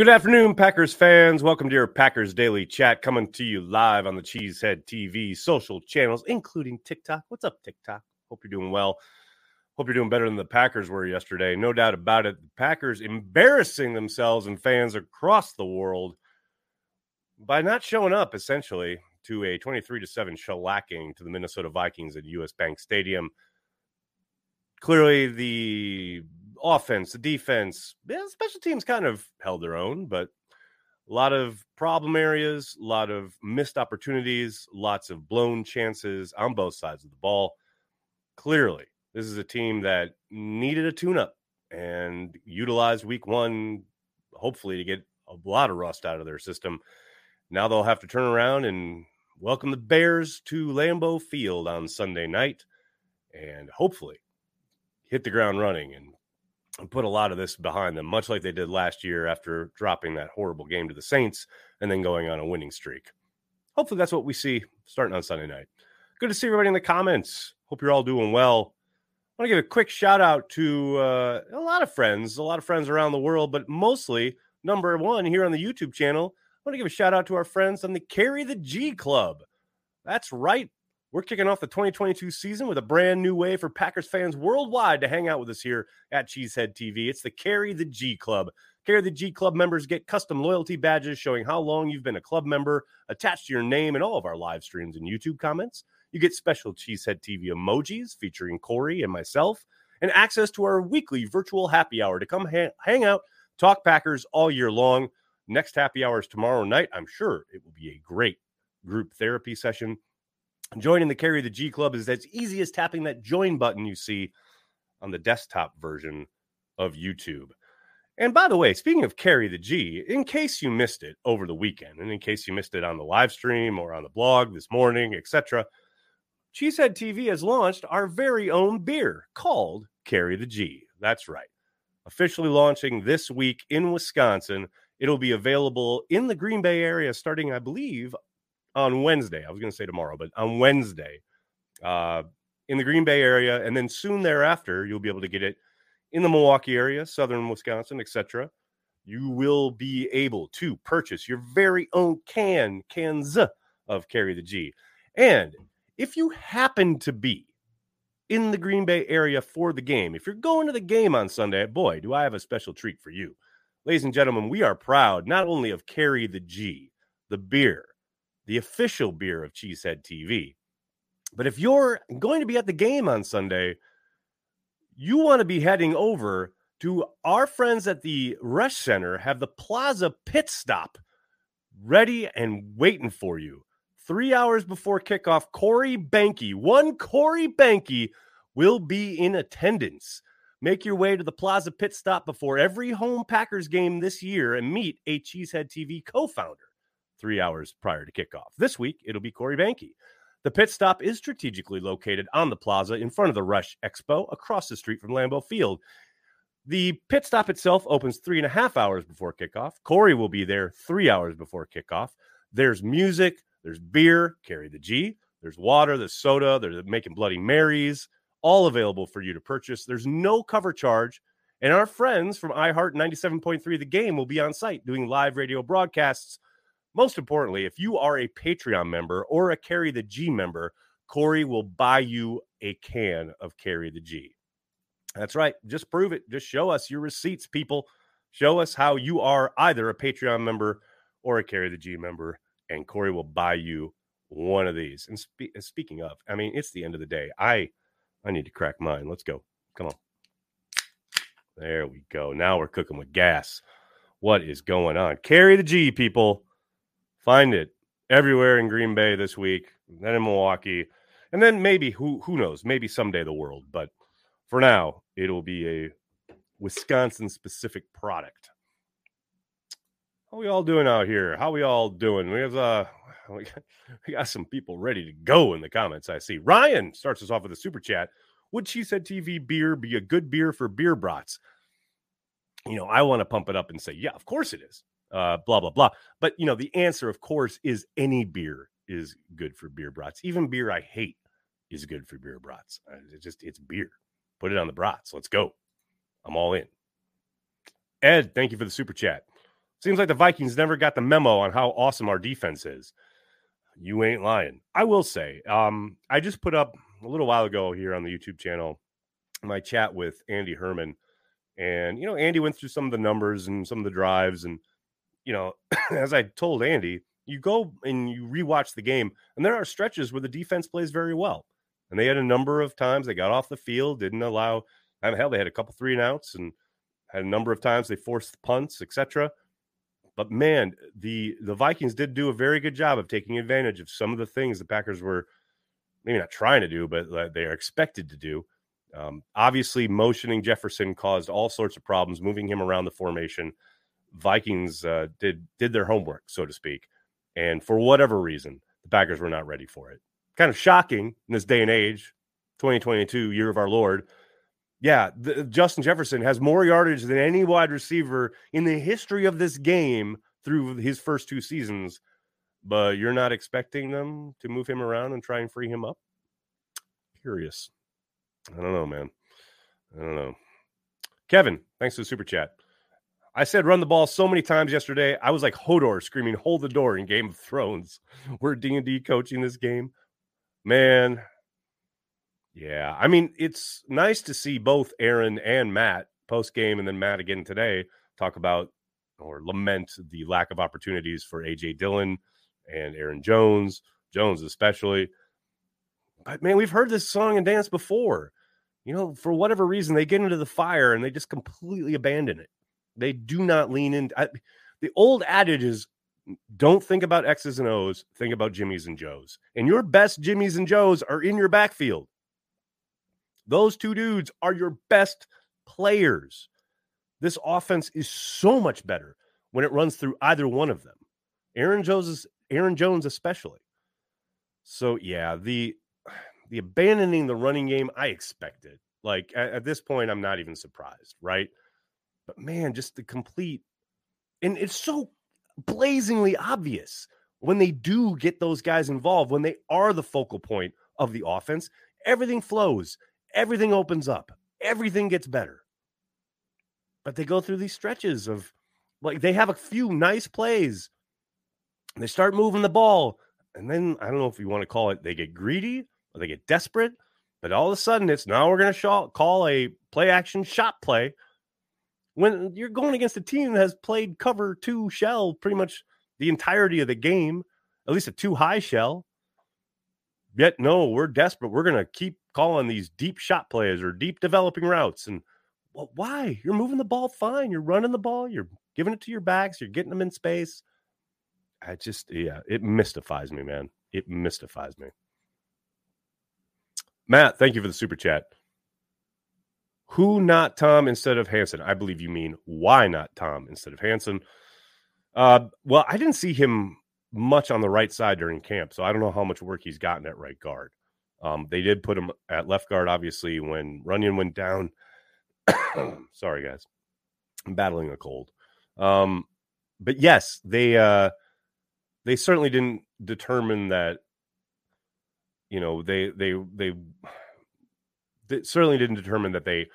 Good afternoon, Packers fans. Welcome to your Packers Daily Chat, coming to you live on the Cheesehead TV social channels, including TikTok. What's up, TikTok? Hope you're doing well. Hope you're doing better than the Packers were yesterday. No doubt about it. The Packers embarrassing themselves and fans across the world by not showing up, essentially, to a 23 to 7 shellacking to the Minnesota Vikings at US Bank Stadium. Clearly, the offense, the defense, yeah, special teams kind of held their own, but a lot of problem areas, a lot of missed opportunities, lots of blown chances on both sides of the ball. Clearly, this is a team that needed a tune up and utilized week one, hopefully, to get a lot of rust out of their system. Now they'll have to turn around and welcome the Bears to Lambeau Field on Sunday night and hopefully hit the ground running and put a lot of this behind them, much like they did last year after dropping that horrible game to the Saints and then going on a winning streak. Hopefully, that's what we see starting on Sunday night. Good to see everybody in the comments. Hope you're all doing well. I want to give a quick shout out to uh, a lot of friends, a lot of friends around the world, but mostly number one here on the YouTube channel. I want to give a shout out to our friends on the Carry the G Club. That's right. We're kicking off the 2022 season with a brand new way for Packers fans worldwide to hang out with us here at Cheesehead TV. It's the Carry the G Club. Carry the G Club members get custom loyalty badges showing how long you've been a club member attached to your name in all of our live streams and YouTube comments. You get special Cheesehead TV emojis featuring Corey and myself, and access to our weekly virtual happy hour to come ha- hang out, talk Packers all year long. Next happy hour is tomorrow night. I'm sure it will be a great group therapy session Joining the Carry the G Club is as easy as tapping that join button you see on the desktop version of YouTube. And by the way, speaking of Carry the G, in case you missed it over the weekend, and in case you missed it on the live stream or on the blog this morning, etc., Cheesehead TV has launched our very own beer called Carry the G. That's right. Officially launching this week in Wisconsin. It'll be available in the Green Bay area starting, I believe, on Wednesday. I was going to say tomorrow, but on Wednesday uh, in the Green Bay area. And then soon thereafter, you'll be able to get it in the Milwaukee area, southern Wisconsin, etc. You will be able to purchase your very own can, cans of Carry the G. And if you happen to be in the Green Bay area for the game, if you're going to the game on Sunday, boy, do I have a special treat for you. Ladies and gentlemen, we are proud not only of Carry the G, the beer, the official beer of Cheesehead TV. But if you're going to be at the game on Sunday, you want to be heading over to our friends at the Resch Center have the Plaza Pit Stop ready and waiting for you. Three hours before kickoff, Corey Behnke, one Corey Behnke, will be in attendance. Make your way to the Plaza Pit Stop before every home Packers game this year and meet a Cheesehead TV co founder three hours prior to kickoff. This week, it'll be Corey Behnke. The pit stop is strategically located on the plaza in front of the Resch Expo across the street from Lambeau Field. The pit stop itself opens three and a half hours before kickoff. Corey will be there three hours before kickoff. There's music, there's beer, carry the G, there's water, there's soda, they're making Bloody Marys, all available for you to purchase. There's no cover charge. And our friends from iHeart 97.3 The Game will be on site doing live radio broadcasts most importantly, if you are a Patreon member or a Carry the G member, Corey will buy you a can of Carry the G. That's right. Just prove it. Just show us your receipts, people. Show us how you are either a Patreon member or a Carry the G member, and Corey will buy you one of these. And spe- speaking of, I mean, it's the end of the day. I I need to crack mine. Let's go. Come on. There we go. Now we're cooking with gas. What is going on? Carry the G, people. Find it everywhere in Green Bay this week, then in Milwaukee, and then maybe who who knows, maybe someday the world. But for now, it'll be a Wisconsin specific product. How we all doing out here? How we all doing? We have uh we got, we got some people ready to go in the comments. I see. Ryan starts us off with a super chat. Would Cheesehead TV beer be a good beer for beer brats? You know, I want to pump it up and say, yeah, of course it is uh, blah blah blah. But you know, the answer, of course, is any beer is good for beer brats. Even beer I hate is good for beer brats. It's just it's beer. Put it on the brats. Let's go. I'm all in. Ed, thank you for the super chat. Seems like the Vikings never got the memo on how awesome our defense is. You ain't lying. I will say, um, I just put up a little while ago here on the YouTube channel my chat with Andy Herman. And, you know, Andy went through some of the numbers and some of the drives. And, you know, as I told Andy, you go and you rewatch the game, and there are stretches where the defense plays very well. And they had a number of times they got off the field, didn't allow, hell, they had a couple three and outs and had a number of times they forced punts, etc. But man, the the Vikings did do a very good job of taking advantage of some of the things the Packers were maybe not trying to do, but they are expected to do. Um, obviously, motioning Jefferson caused all sorts of problems, moving him around the formation. Vikings uh, did did their homework, so to speak, and for whatever reason, the Packers were not ready for it. Kind of shocking in this day and age, 2022, year of our Lord. Yeah, the, Justin Jefferson has more yardage than any wide receiver in the history of this game through his first two seasons. But you're not expecting them to move him around and try and free him up? Curious. I don't know, man. I don't know. Kevin, thanks for the super chat. I said run the ball so many times yesterday. I was like Hodor screaming "Hold the door" in Game of Thrones. We're D and D coaching this game, man. Yeah, I mean it's nice to see both Aaron and Matt post game, and then Matt again today talk about or lament the lack of opportunities for AJ Dillon and Aaron Jones, Jones especially. But man, we've heard this song and dance before. You know, for whatever reason, they get into the fire and they just completely abandon it. They do not lean in. I, the old adage is don't think about X's and O's, think about Jimmy's and Joe's. And your best Jimmy's and Joe's are in your backfield. Those two dudes are your best players. This offense is so much better when it runs through either one of them. Aaron Jones Aaron Jones especially. So yeah, the the abandoning the running game, I expected. Like at, at this point, I'm not even surprised, right? But man, just the complete, and it's so blazingly obvious when they do get those guys involved, when they are the focal point of the offense, everything flows, everything opens up, everything gets better. But they go through these stretches of like they have a few nice plays. They start moving the ball. And then I don't know if you want to call it they get greedy or they get desperate. But all of a sudden, it's now we're going to call a play action shot play when you're going against a team that has played cover two shell pretty much the entirety of the game, at least a two high shell. Yet, no, we're desperate. We're going to keep calling these deep shot plays or deep developing routes. And well, why? You're moving the ball fine. You're running the ball. You're giving it to your backs. You're getting them in space. I just, yeah, it mystifies me, man. It mystifies me. Matt, thank you for the super chat. Who not Tom instead of Hanson? I believe you mean why not Tom instead of Hanson. Uh, well, I didn't see him much on the right side during camp, so I don't know how much work he's gotten at right guard. Um, they did put him at left guard, obviously, when Runyan went down. Sorry, guys, I'm battling a cold. Um, but yes, they uh, they certainly didn't determine that. You know, they they they certainly didn't determine that they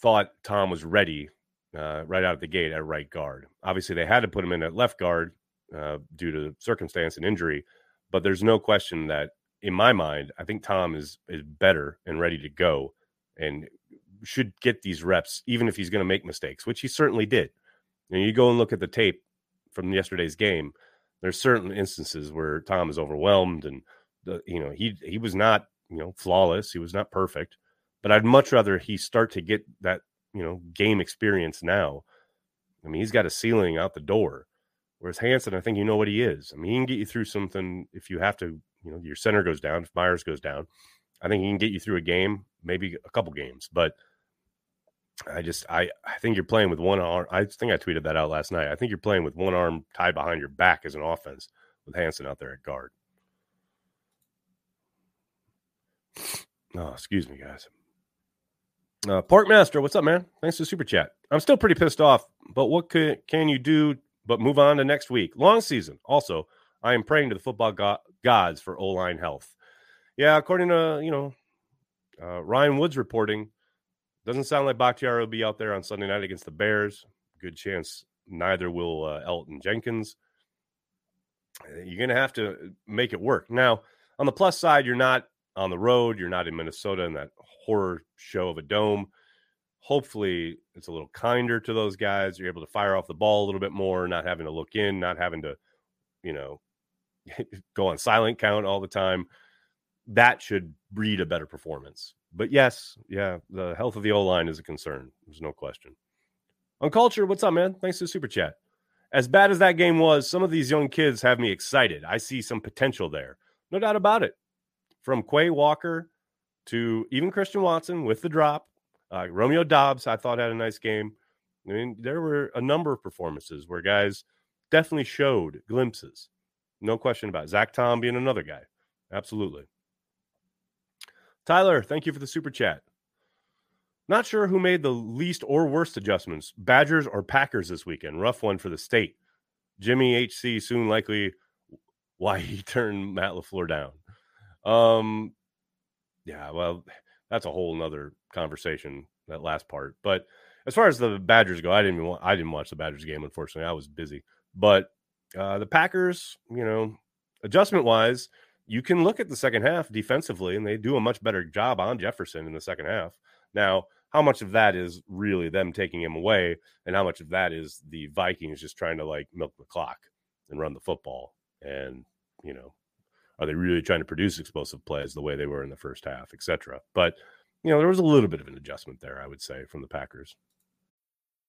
thought Tom was ready uh, right out of the gate at right guard. Obviously, they had to put him in at left guard uh, due to circumstance and injury, but there's no question that, in my mind, I think Tom is is better and ready to go, and should get these reps, even if he's going to make mistakes, which he certainly did. And you go and look at the tape from yesterday's game. There's certain instances where Tom is overwhelmed, and the, you know he he was not you know, flawless. He was not perfect, but I'd much rather he start to get that, you know, game experience now. I mean, he's got a ceiling out the door. Whereas Hanson, I think you know what he is. I mean, he can get you through something if you have to, you know, your center goes down, if Myers goes down. I think he can get you through a game, maybe a couple games. But I just I I think you're playing with one arm. I think I tweeted that out last night. I think you're playing with one arm tied behind your back as an offense with Hanson out there at guard. Oh, excuse me, guys. Uh, Parkmaster, what's up, man? Thanks for super chat. I'm still pretty pissed off, but what could, can you do but move on to next week? Long season. Also, I am praying to the football go- gods for O line health. Yeah, according to you know uh, Ryan Woods reporting, doesn't sound like Bakhtiari will be out there on Sunday night against the Bears. Good chance Neither will uh, Elgton Jenkins. Uh, you're going to have to make it work. Now, on the plus side, you're not on the road. You're not in Minnesota in that horror show of a dome. Hopefully, it's a little kinder to those guys. You're able to fire off the ball a little bit more, not having to look in, not having to, you know, go on silent count all the time. That should breed a better performance. But yes, yeah, the health of the O line is a concern. There's no question. On culture, what's up, man? Thanks to super chat. As bad as that game was, some of these young kids have me excited. I see some potential there. No doubt about it. From Quay Walker to even Christian Watson with the drop, uh, Romeo Doubs, I thought had a nice game. I mean, there were a number of performances where guys definitely showed glimpses. No question about it. Zach Tom being another guy. Absolutely. Tyler, thank you for the super chat. Not sure who made the least or worst adjustments, Badgers or Packers this weekend. Rough one for the state. Jimmy HC soon likely why he turned Matt LaFleur down. Um, yeah, well, that's a whole nother conversation, that last part. But as far as the Badgers go, I didn't even I didn't watch the Badgers game, unfortunately. I was busy. But uh, the Packers, you know, adjustment wise, you can look at the second half defensively, and they do a much better job on Jefferson in the second half. Now, how much of that is really them taking him away, and how much of that is the Vikings just trying to like milk the clock and run the football? And you know, are they really trying to produce explosive plays the way they were in the first half, etc.? But you know, there was a little bit of an adjustment there, I would say, from the Packers.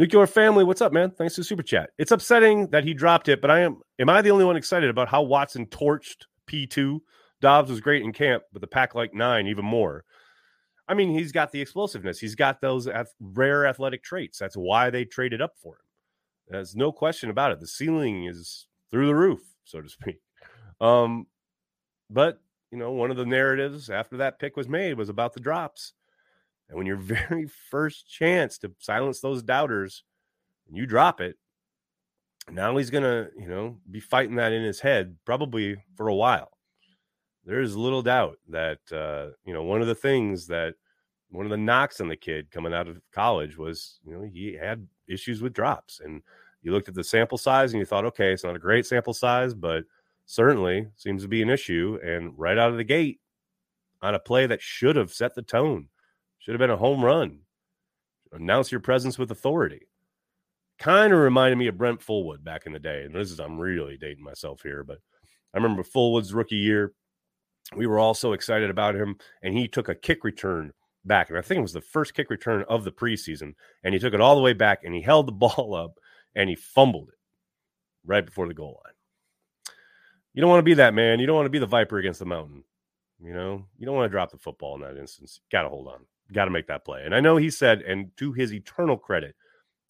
Nuclear family, what's up, man? Thanks to super chat. It's upsetting that he dropped it, but I am am I the only one excited about how Watson torched P2? Doubs was great in camp, but the pack like nine even more. I mean, he's got the explosiveness. He's got those rare athletic traits. That's why they traded up for him. There's no question about it. The ceiling is through the roof, so to speak. Um, but you know, one of the narratives after that pick was made was about the drops. And when your very first chance to silence those doubters, you drop it, now he's gonna, you know, be fighting that in his head probably for a while. There is little doubt that uh, you know, one of the things that one of the knocks on the kid coming out of college was, you know, he had issues with drops. And you looked at the sample size and you thought, okay, it's not a great sample size, but certainly seems to be an issue. And right out of the gate, on a play that should have set the tone should have been a home run. Announce your presence with authority. Kind of reminded me of Brent Fullwood back in the day. And this is, I'm really dating myself here, but I remember Fullwood's rookie year. We were all so excited about him, and he took a kick return back. And I think it was the first kick return of the preseason. And he took it all the way back and he held the ball up and he fumbled it right before the goal line. You don't want to be that man. You don't want to be the Viper against the mountain. You know, you don't want to drop the football in that instance. Got to hold on got to make that play. And I know he said, and to his eternal credit,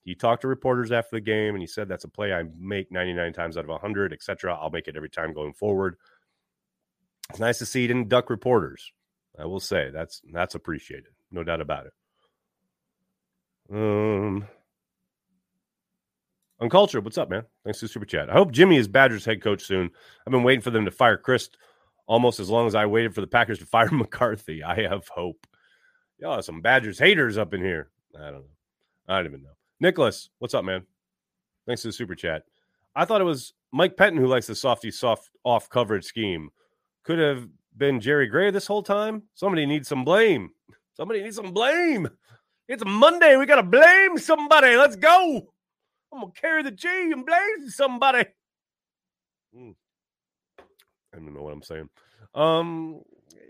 he talked to reporters after the game and he said, That's a play I make 99 times out of 100, etc. I'll make it every time going forward. It's nice to see he didn't duck reporters. I will say that's that's appreciated, no doubt about it. Um, Uncultured, what's up, man? Thanks to Super Chat. I hope Jimmy is Badgers head coach soon. I've been waiting for them to fire Chryst almost as long as I waited for the Packers to fire McCarthy. I have hope. Y'all some Badgers haters up in here. I don't know. I don't even know. Nicholas, what's up, man? Thanks to the super chat. I thought it was Mike Pettine who likes the softy soft off coverage scheme. Could have been Jerry Gray this whole time. Somebody needs some blame. Somebody needs some blame. It's Monday. We gotta blame somebody. Let's go. I'm gonna carry the G and blame somebody. Hmm. I don't know what I'm saying. Um,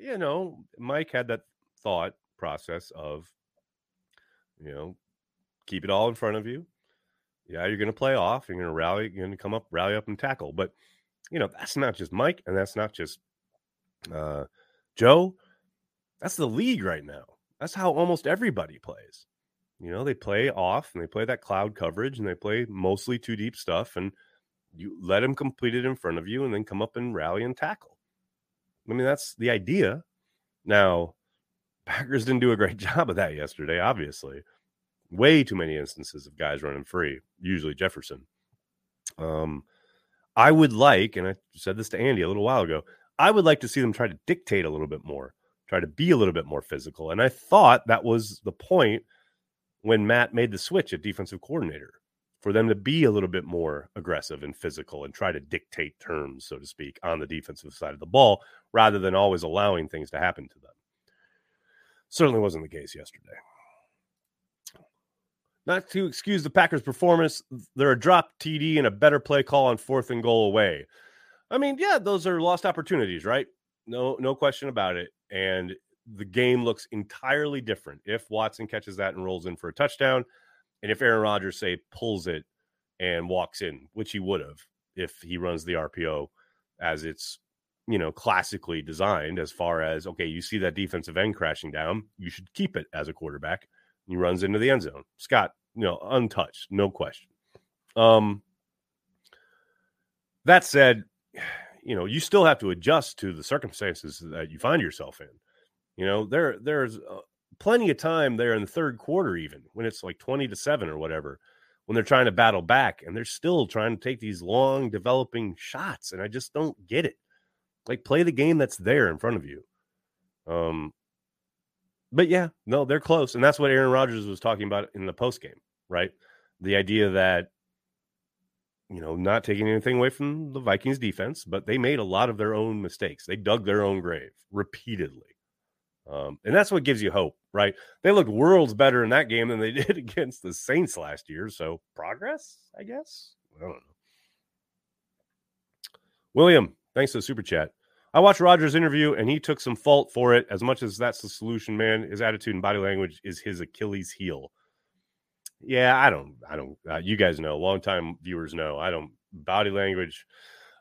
you know, Mike had that thought process of, you know, keep it all in front of you. Yeah, you're going to play off. You're going to rally. You're going to come up, rally up, and tackle. But you know, that's not just Mike, and that's not just uh, Joe. That's the league right now. That's how almost everybody plays. You know, they play off and they play that cloud coverage and they play mostly two deep stuff and you let them complete it in front of you and then come up and rally and tackle. I mean, that's the idea. Now, Packers didn't do a great job of that yesterday, obviously. Way too many instances of guys running free, usually Jefferson. Um, I would like, and I said this to Andy a little while ago, I would like to see them try to dictate a little bit more, try to be a little bit more physical. And I thought that was the point when Matt made the switch at defensive coordinator for them to be a little bit more aggressive and physical and try to dictate terms, so to speak, on the defensive side of the ball rather than always allowing things to happen to them. Certainly wasn't the case yesterday. Not to excuse the Packers' performance, they're a drop TD and a better play call on fourth and goal away. I mean, yeah, those are lost opportunities, right? No, no question about it. And the game looks entirely different if Watson catches that and rolls in for a touchdown, and if Aaron Rodgers say pulls it and walks in, which he would have if he runs the RPO as it's you know classically designed. As far as okay, you see that defensive end crashing down, you should keep it as a quarterback. He runs into the end zone. Scott, you know, untouched, no question. Um, that said, you know, you still have to adjust to the circumstances that you find yourself in. You know, there there's uh, plenty of time there in the third quarter, even when it's like twenty to seven or whatever, when they're trying to battle back and they're still trying to take these long developing shots, and I just don't get it. Like, play the game that's there in front of you. Um, but yeah, no, they're close, and that's what Aaron Rodgers was talking about in the post game, right? The idea that you know, not taking anything away from the Vikings defense, but they made a lot of their own mistakes. They dug their own grave repeatedly. Um, and that's what gives you hope, right? They looked worlds better in that game than they did against the Saints last year. So progress, I guess. I don't know. William, thanks for the super chat. I watched Rodgers' interview and he took some fault for it. As much as that's the solution, man, his attitude and body language is his Achilles heel. Yeah, I don't, I don't, uh, you guys know, longtime viewers know, I don't, body language.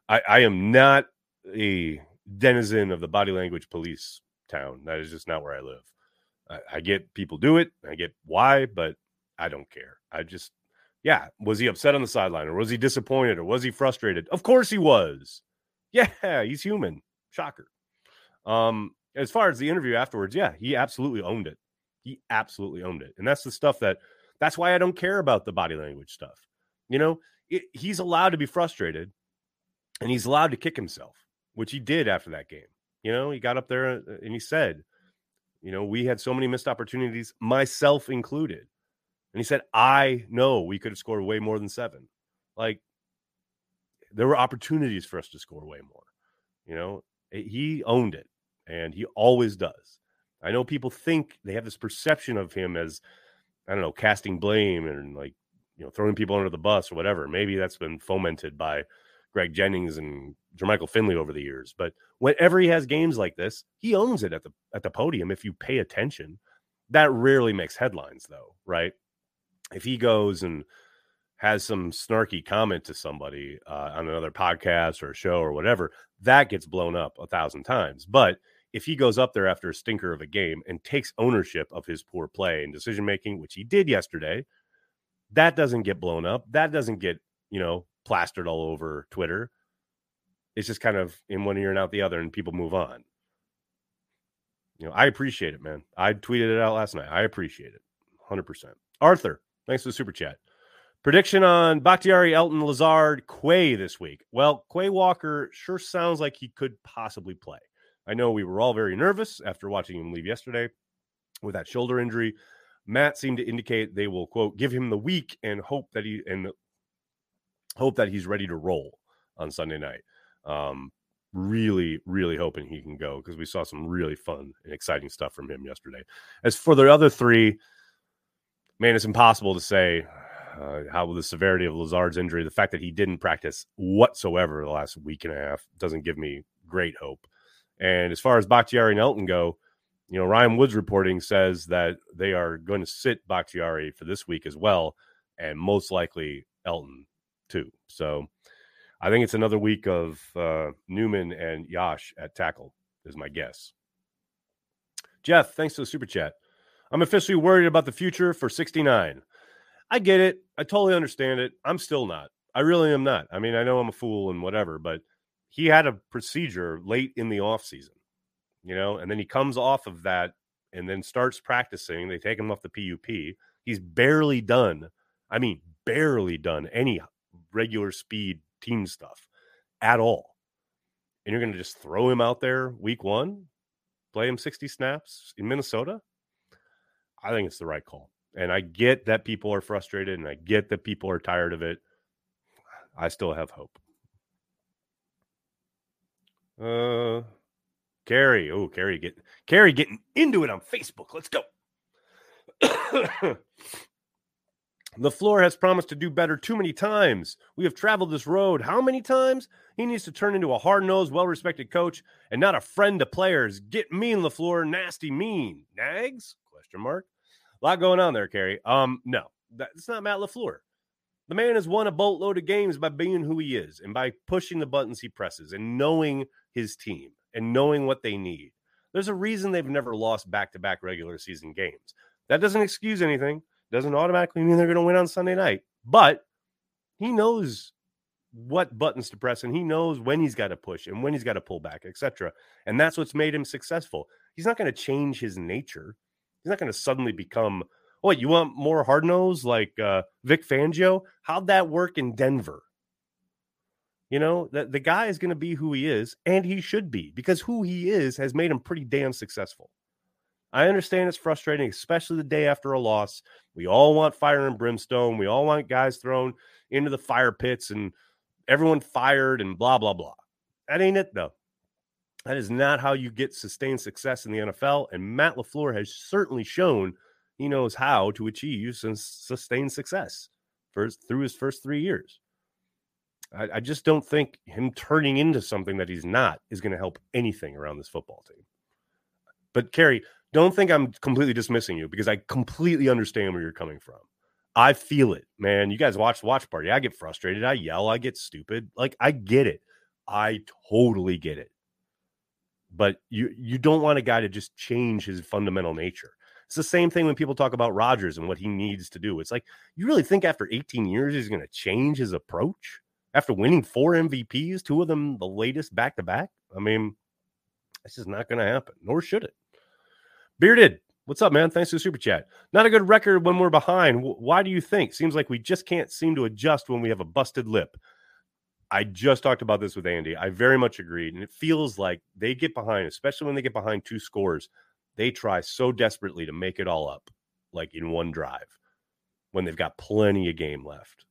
I, I am not a denizen of the body language police town. That is just not where I live. I, I get people do it. I get why, but I don't care. I just, yeah. Was he upset on the sideline or was he disappointed or was he frustrated? Of course he was. Yeah, he's human. Shocker. Um, as far as the interview afterwards, yeah, he absolutely owned it. He absolutely owned it. And that's the stuff that that's why I don't care about the body language stuff. You know, it, he's allowed to be frustrated and he's allowed to kick himself, which he did after that game. You know, he got up there uh, and he said, you know, we had so many missed opportunities, myself included. And he said, I know we could have scored way more than seven. Like, there were opportunities for us to score way more. You know, he owned it and he always does. I know people think they have this perception of him as, I don't know, casting blame and like, you know, throwing people under the bus or whatever. Maybe that's been fomented by Greg Jennings and Jermichael Finley over the years. But whenever he has games like this, he owns it at the at the podium. If you pay attention, that rarely makes headlines, though, right? If he goes and has some snarky comment to somebody uh, on another podcast or show or whatever, that gets blown up a thousand times. But if he goes up there after a stinker of a game and takes ownership of his poor play and decision making, which he did yesterday, that doesn't get blown up. That doesn't get, you know, plastered all over Twitter. It's just kind of in one ear and out the other, and people move on. You know, I appreciate it, man. I tweeted it out last night. I appreciate it 100%. Arthur, thanks for the super chat. Prediction on Bakhtiari, Elton, Lazard, Quay this week. Well, Quay Walker sure sounds like he could possibly play. I know we were all very nervous after watching him leave yesterday with that shoulder injury. Matt seemed to indicate they will quote give him the week and hope that he and hope that he's ready to roll on Sunday night. Um, really, really hoping he can go because we saw some really fun and exciting stuff from him yesterday. As for the other three, man, it's impossible to say uh, how the severity of Lazard's injury, the fact that he didn't practice whatsoever the last week and a half, doesn't give me great hope. And as far as Bakhtiari and Elton go, you know, Ryan Woods reporting says that they are going to sit Bakhtiari for this week as well, and most likely Elton too. So I think it's another week of uh, Newman and Yosh at tackle, is my guess. Jeff, thanks for the super chat. I'm officially worried about the future for 69. I get it. I totally understand it. I'm still not. I really am not. I mean, I know I'm a fool and whatever, but he had a procedure late in the off season, you know, and then he comes off of that and then starts practicing. They take him off the PUP. He's barely done. I mean, barely done any regular speed team stuff at all. And you're going to just throw him out there week one, play him 60 snaps in Minnesota? I think it's the right call. And I get that people are frustrated and I get that people are tired of it. I still have hope. Uh Carrie. Oh, Carrie get Carrie getting into it on Facebook. Let's go. LaFleur has promised to do better too many times. We have traveled this road how many times? He needs to turn into a hard-nosed, well-respected coach and not a friend to players. Get mean, LaFleur, nasty mean. Nags? Question mark. A lot going on there, Kerry. Um, no, that's not Matt LaFleur. The man has won a boatload of games by being who he is and by pushing the buttons he presses and knowing his team and knowing what they need. There's a reason they've never lost back-to-back regular season games. That doesn't excuse anything doesn't automatically mean they're going to win on Sunday night, but he knows what buttons to press and he knows when he's got to push and when he's got to pull back, etc. And that's what's made him successful. He's not going to change his nature. He's not going to suddenly become, oh, wait, you want more hard nose like uh, Vic Fangio? How'd that work in Denver? You know, the, the guy is going to be who he is, and he should be because who he is has made him pretty damn successful. I understand it's frustrating, especially the day after a loss. We all want fire and brimstone. We all want guys thrown into the fire pits and everyone fired and blah, blah, blah. That ain't it, though. That is not how you get sustained success in the NFL. And Matt LaFleur has certainly shown he knows how to achieve some sustained success first through his first three years. I, I just don't think him turning into something that he's not is going to help anything around this football team. But Kerry, don't think I'm completely dismissing you because I completely understand where you're coming from. I feel it, man. You guys watch the watch party. I get frustrated. I yell. I get stupid. Like I get it. I totally get it. But you you don't want a guy to just change his fundamental nature. It's the same thing when people talk about Rodgers and what he needs to do. It's like you really think after 18 years he's going to change his approach after winning four MVPs, two of them the latest back to back. I mean, this is not going to happen, nor should it. Bearded, what's up, man? Thanks for the super chat. Not a good record when we're behind. Why do you think? Seems like we just can't seem to adjust when we have a busted lip. I just talked about this with Andy. I very much agreed. And it feels like they get behind, especially when they get behind two scores. They try so desperately to make it all up, like in one drive, when they've got plenty of game left.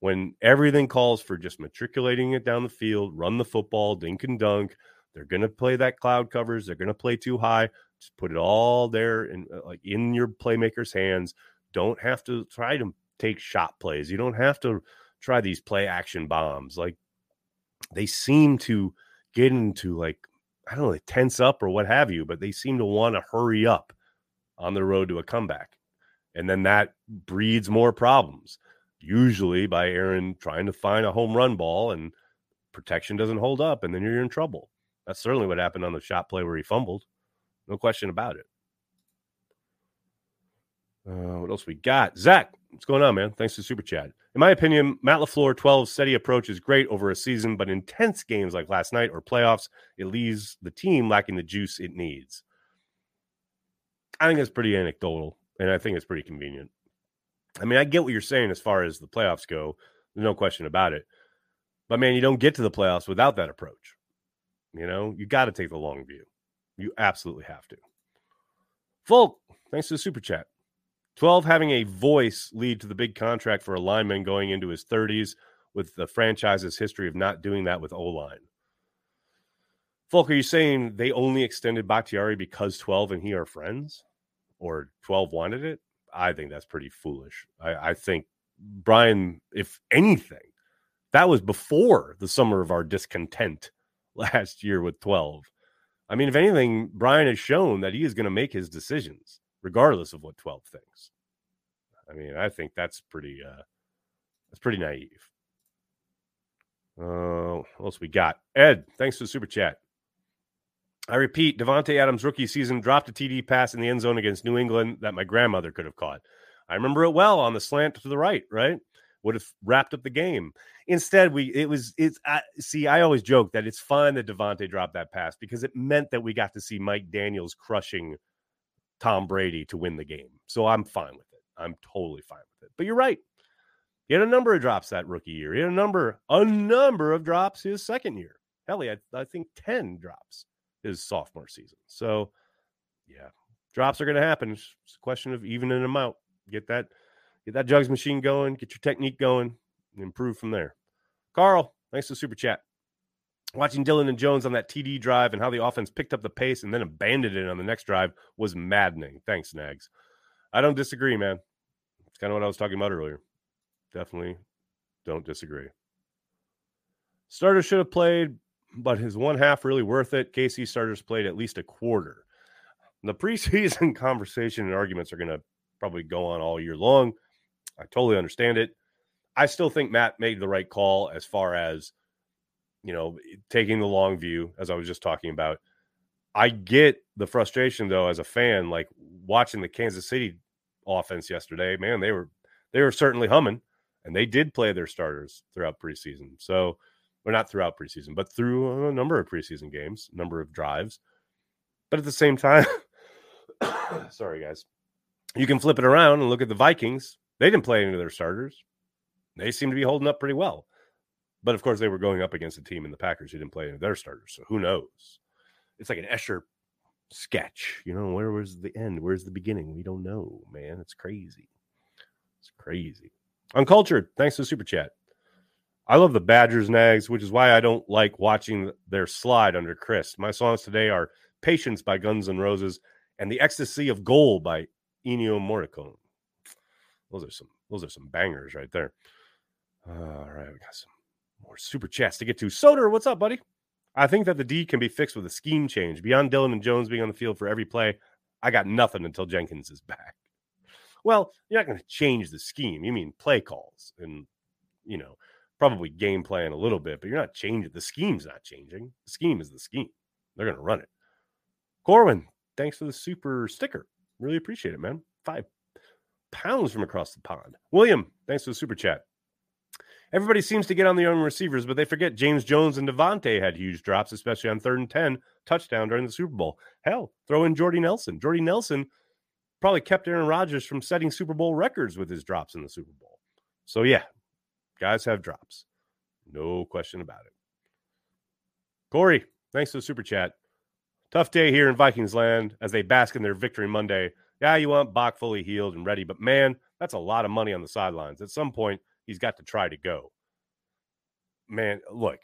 When everything calls for just matriculating it down the field, run the football, dink and dunk, they're going to play that cloud covers. They're going to play too high. Just put it all there in uh, like in your playmaker's hands. Don't have to try to take shot plays. You don't have to try these play action bombs. Like they seem to get into like I don't know, tense up or what have you, but they seem to want to hurry up on the road to a comeback. And then that breeds more problems, usually by Aaron trying to find a home run ball and protection doesn't hold up, and then you're in trouble. That's certainly what happened on the shot play where he fumbled. No question about it. Uh, what else we got? Zach, what's going on, man? Thanks for super chat. In my opinion, Matt LaFleur 12 steady approach is great over a season, but intense games like last night or playoffs, it leaves the team lacking the juice it needs. I think that's pretty anecdotal, and I think it's pretty convenient. I mean, I get what you're saying as far as the playoffs go. There's no question about it. But man, you don't get to the playoffs without that approach. You know, you got to take the long view. You absolutely have to. Folk, thanks to the super chat. 12 having a voice lead to the big contract for a lineman going into his 30s with the franchise's history of not doing that with O line. Folk, are you saying they only extended Bakhtiari because 12 and he are friends? Or 12 wanted it? I think that's pretty foolish. I, I think Brian, if anything, that was before the summer of our discontent last year with 12. I mean, if anything, Brian has shown that he is going to make his decisions regardless of what 12 thinks. I mean, I think that's pretty uh that's pretty naive. Uh what else we got? Ed, thanks for the super chat. I repeat, Davante Adams' rookie season dropped a TD pass in the end zone against New England that my grandmother could have caught. I remember it well on the slant to the right, right? Would have wrapped up the game. Instead, we it was it's I, see. I always joke that it's fine that Davante dropped that pass because it meant that we got to see Mike Daniels crushing Tom Brady to win the game. So I'm fine with it. I'm totally fine with it. But you're right. He had a number of drops that rookie year. He had a number, a number of drops his second year. Hell, he had, I think, 10 drops his sophomore season. So, yeah, drops are going to happen. It's a question of evening them out. Get that, get that jugs machine going, get your technique going, and improve from there. Carl, thanks for the super chat. Watching Dillon and Jones on that TD drive and how the offense picked up the pace and then abandoned it on the next drive was maddening. Thanks, Nags. I don't disagree, man. It's kind of what I was talking about earlier. Definitely don't disagree. Starter should have played, but his one half really worth it. KC starters played at least a quarter. The preseason conversation and arguments are going to probably go on all year long. I totally understand it. I still think Matt made the right call as far as, you know, taking the long view, as I was just talking about. I get the frustration though as a fan, like watching the Kansas City offense yesterday. Man, they were they were certainly humming, and they did play their starters throughout preseason. So, or not throughout preseason, but through a number of preseason games, number of drives. But at the same time, sorry guys, you can flip it around and look at the Vikings. They didn't play any of their starters. They seem to be holding up pretty well. But of course, they were going up against a team in the Packers who didn't play any of their starters. So who knows? It's like an Escher sketch. You know, where was the end? Where's the beginning? We don't know, man. It's crazy. It's crazy. Uncultured, thanks to super chat. I love the Badgers nags, which is why I don't like watching their slide under Chryst. My songs today are Patience by Guns N' Roses and The Ecstasy of Gold by Ennio Morricone. Those are some those are some bangers right there. All right, we got some more super chats to get to. Soder, what's up, buddy? I think that the D can be fixed with a scheme change. Beyond Dillon and Jones being on the field for every play, I got nothing until Jenkins is back. Well, you're not going to change the scheme. You mean play calls and, you know, probably game plan a little bit, but you're not changing. The scheme's not changing. The scheme is the scheme. They're going to run it. Corwin, thanks for the super sticker. Really appreciate it, man. Five pounds from across the pond. William, thanks for the super chat. Everybody seems to get on the young receivers, but they forget James Jones and Davante had huge drops, especially on third and 10 touchdown during the Super Bowl. Hell, throw in Jordy Nelson. Jordy Nelson probably kept Aaron Rodgers from setting Super Bowl records with his drops in the Super Bowl. So, yeah, guys have drops. No question about it. Corey, thanks for the super chat. Tough day here in Vikings land as they bask in their victory Monday. Yeah, you want Bach fully healed and ready, but man, that's a lot of money on the sidelines. At some point, he's got to try to go. Man, look,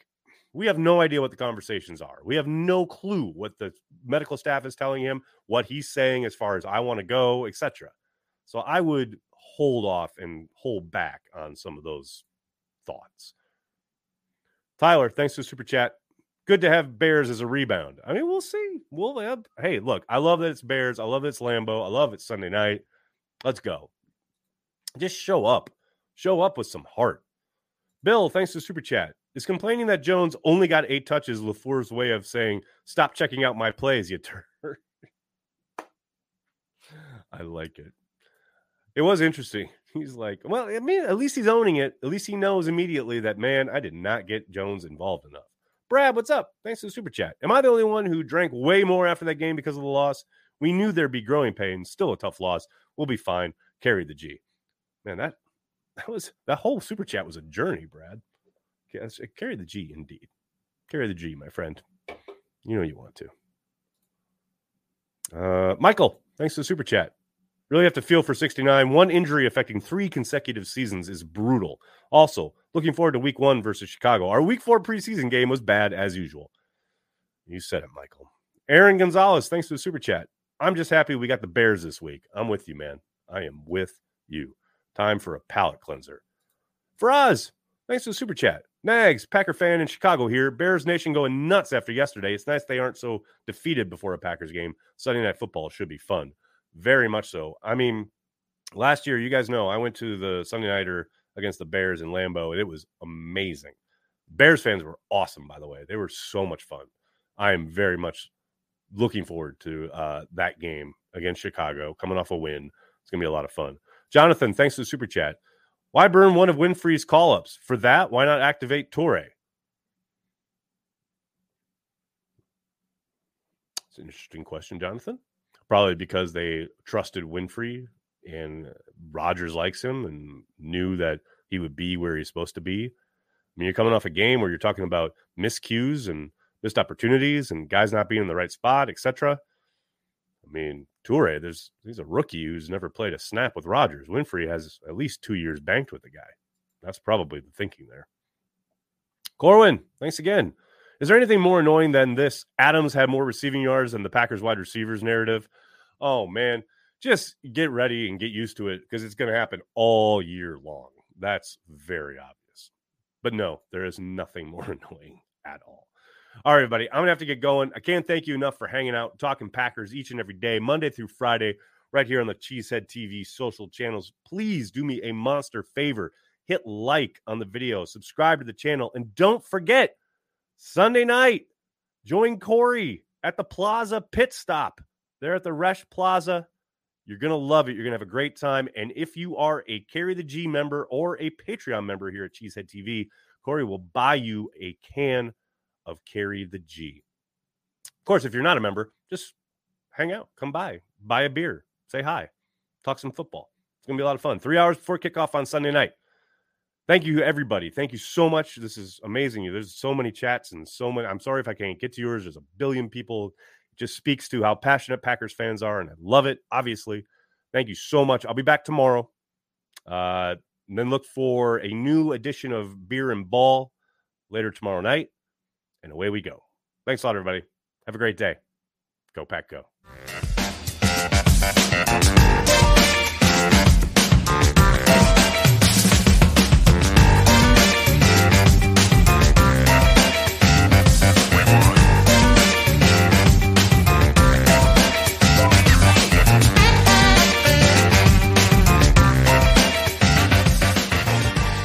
we have no idea what the conversations are. We have no clue what the medical staff is telling him, what he's saying as far as I want to go, etc. So I would hold off and hold back on some of those thoughts. Tyler, thanks for super chat. Good to have Bears as a rebound. I mean, we'll see. We'll have, hey, look, I love that it's Bears. I love that it's Lambeau. I love it's Sunday night. Let's go. Just show up. Show up with some heart. Bill, thanks to super chat. Is complaining that Jones only got eight touches LaFleur's way of saying, stop checking out my plays, you turd. I like it. It was interesting. He's like, well, I mean, at least he's owning it. At least he knows immediately that, man, I did not get Jones involved enough. Brad, what's up? Thanks to the super chat. Am I the only one who drank way more after that game because of the loss? We knew there'd be growing pains. Still a tough loss. We'll be fine. Carry the G. Man, that that was that whole super chat was a journey, Brad. Carry the G indeed. Carry the G, my friend. You know you want to. Uh, Michael, thanks to the super chat. Really have to feel for 69. One injury affecting three consecutive seasons is brutal. Also, looking forward to week one versus Chicago. Our week four preseason game was bad as usual. You said it, Michael. Aaron Gonzalez, thanks for the super chat. I'm just happy we got the Bears this week. I'm with you, man. I am with you. Time for a palate cleanser. For Faraz, thanks for the super chat. Nags, Packer fan in Chicago here. Bears Nation going nuts after yesterday. It's nice they aren't so defeated before a Packers game. Sunday night football should be fun. Very much so. I mean, last year, you guys know I went to the Sunday nighter against the Bears in Lambeau, and it was amazing. Bears fans were awesome, by the way. They were so much fun. I am very much looking forward to uh, that game against Chicago, coming off a win. It's going to be a lot of fun. Jonathan, thanks for the super chat. Why burn one of Winfree's call ups? For that, why not activate Toure? It's an interesting question, Jonathan. Probably because they trusted Winfree and Rodgers likes him and knew that he would be where he's supposed to be. I mean, you're coming off a game where you're talking about miscues and missed opportunities and guys not being in the right spot, etc. I mean, Toure, there's he's a rookie who's never played a snap with Rodgers. Winfree has at least two years banked with the guy. That's probably the thinking there. Corwin, thanks again. Is there anything more annoying than this? Adams had more receiving yards than the Packers wide receivers narrative. Oh man, just get ready and get used to it because it's going to happen all year long. That's very obvious. But no, there is nothing more annoying at all. All right, everybody, I'm to have to get going. I can't thank you enough for hanging out, talking Packers each and every day, Monday through Friday, right here on the Cheesehead TV social channels. Please do me a monster favor. Hit like on the video, subscribe to the channel, and don't forget Sunday night, join Corey at the Plaza Pit Stop. There at the Resch Plaza. You're going to love it. You're going to have a great time. And if you are a Carry the G member or a Patreon member here at Cheesehead TV, Corey will buy you a can of Carry the G. Of course, if you're not a member, just hang out, come by, buy a beer, say hi, talk some football. It's going to be a lot of fun. Three hours before kickoff on Sunday night. Thank you, everybody. Thank you so much. This is amazing. There's so many chats and so many. I'm sorry if I can't get to yours. There's a billion people. It just speaks to how passionate Packers fans are, and I love it, obviously. Thank you so much. I'll be back tomorrow. Uh, and then look for a new edition of Beer and Ball later tomorrow night. And away we go. Thanks a lot, everybody. Have a great day. Go, Pack, go.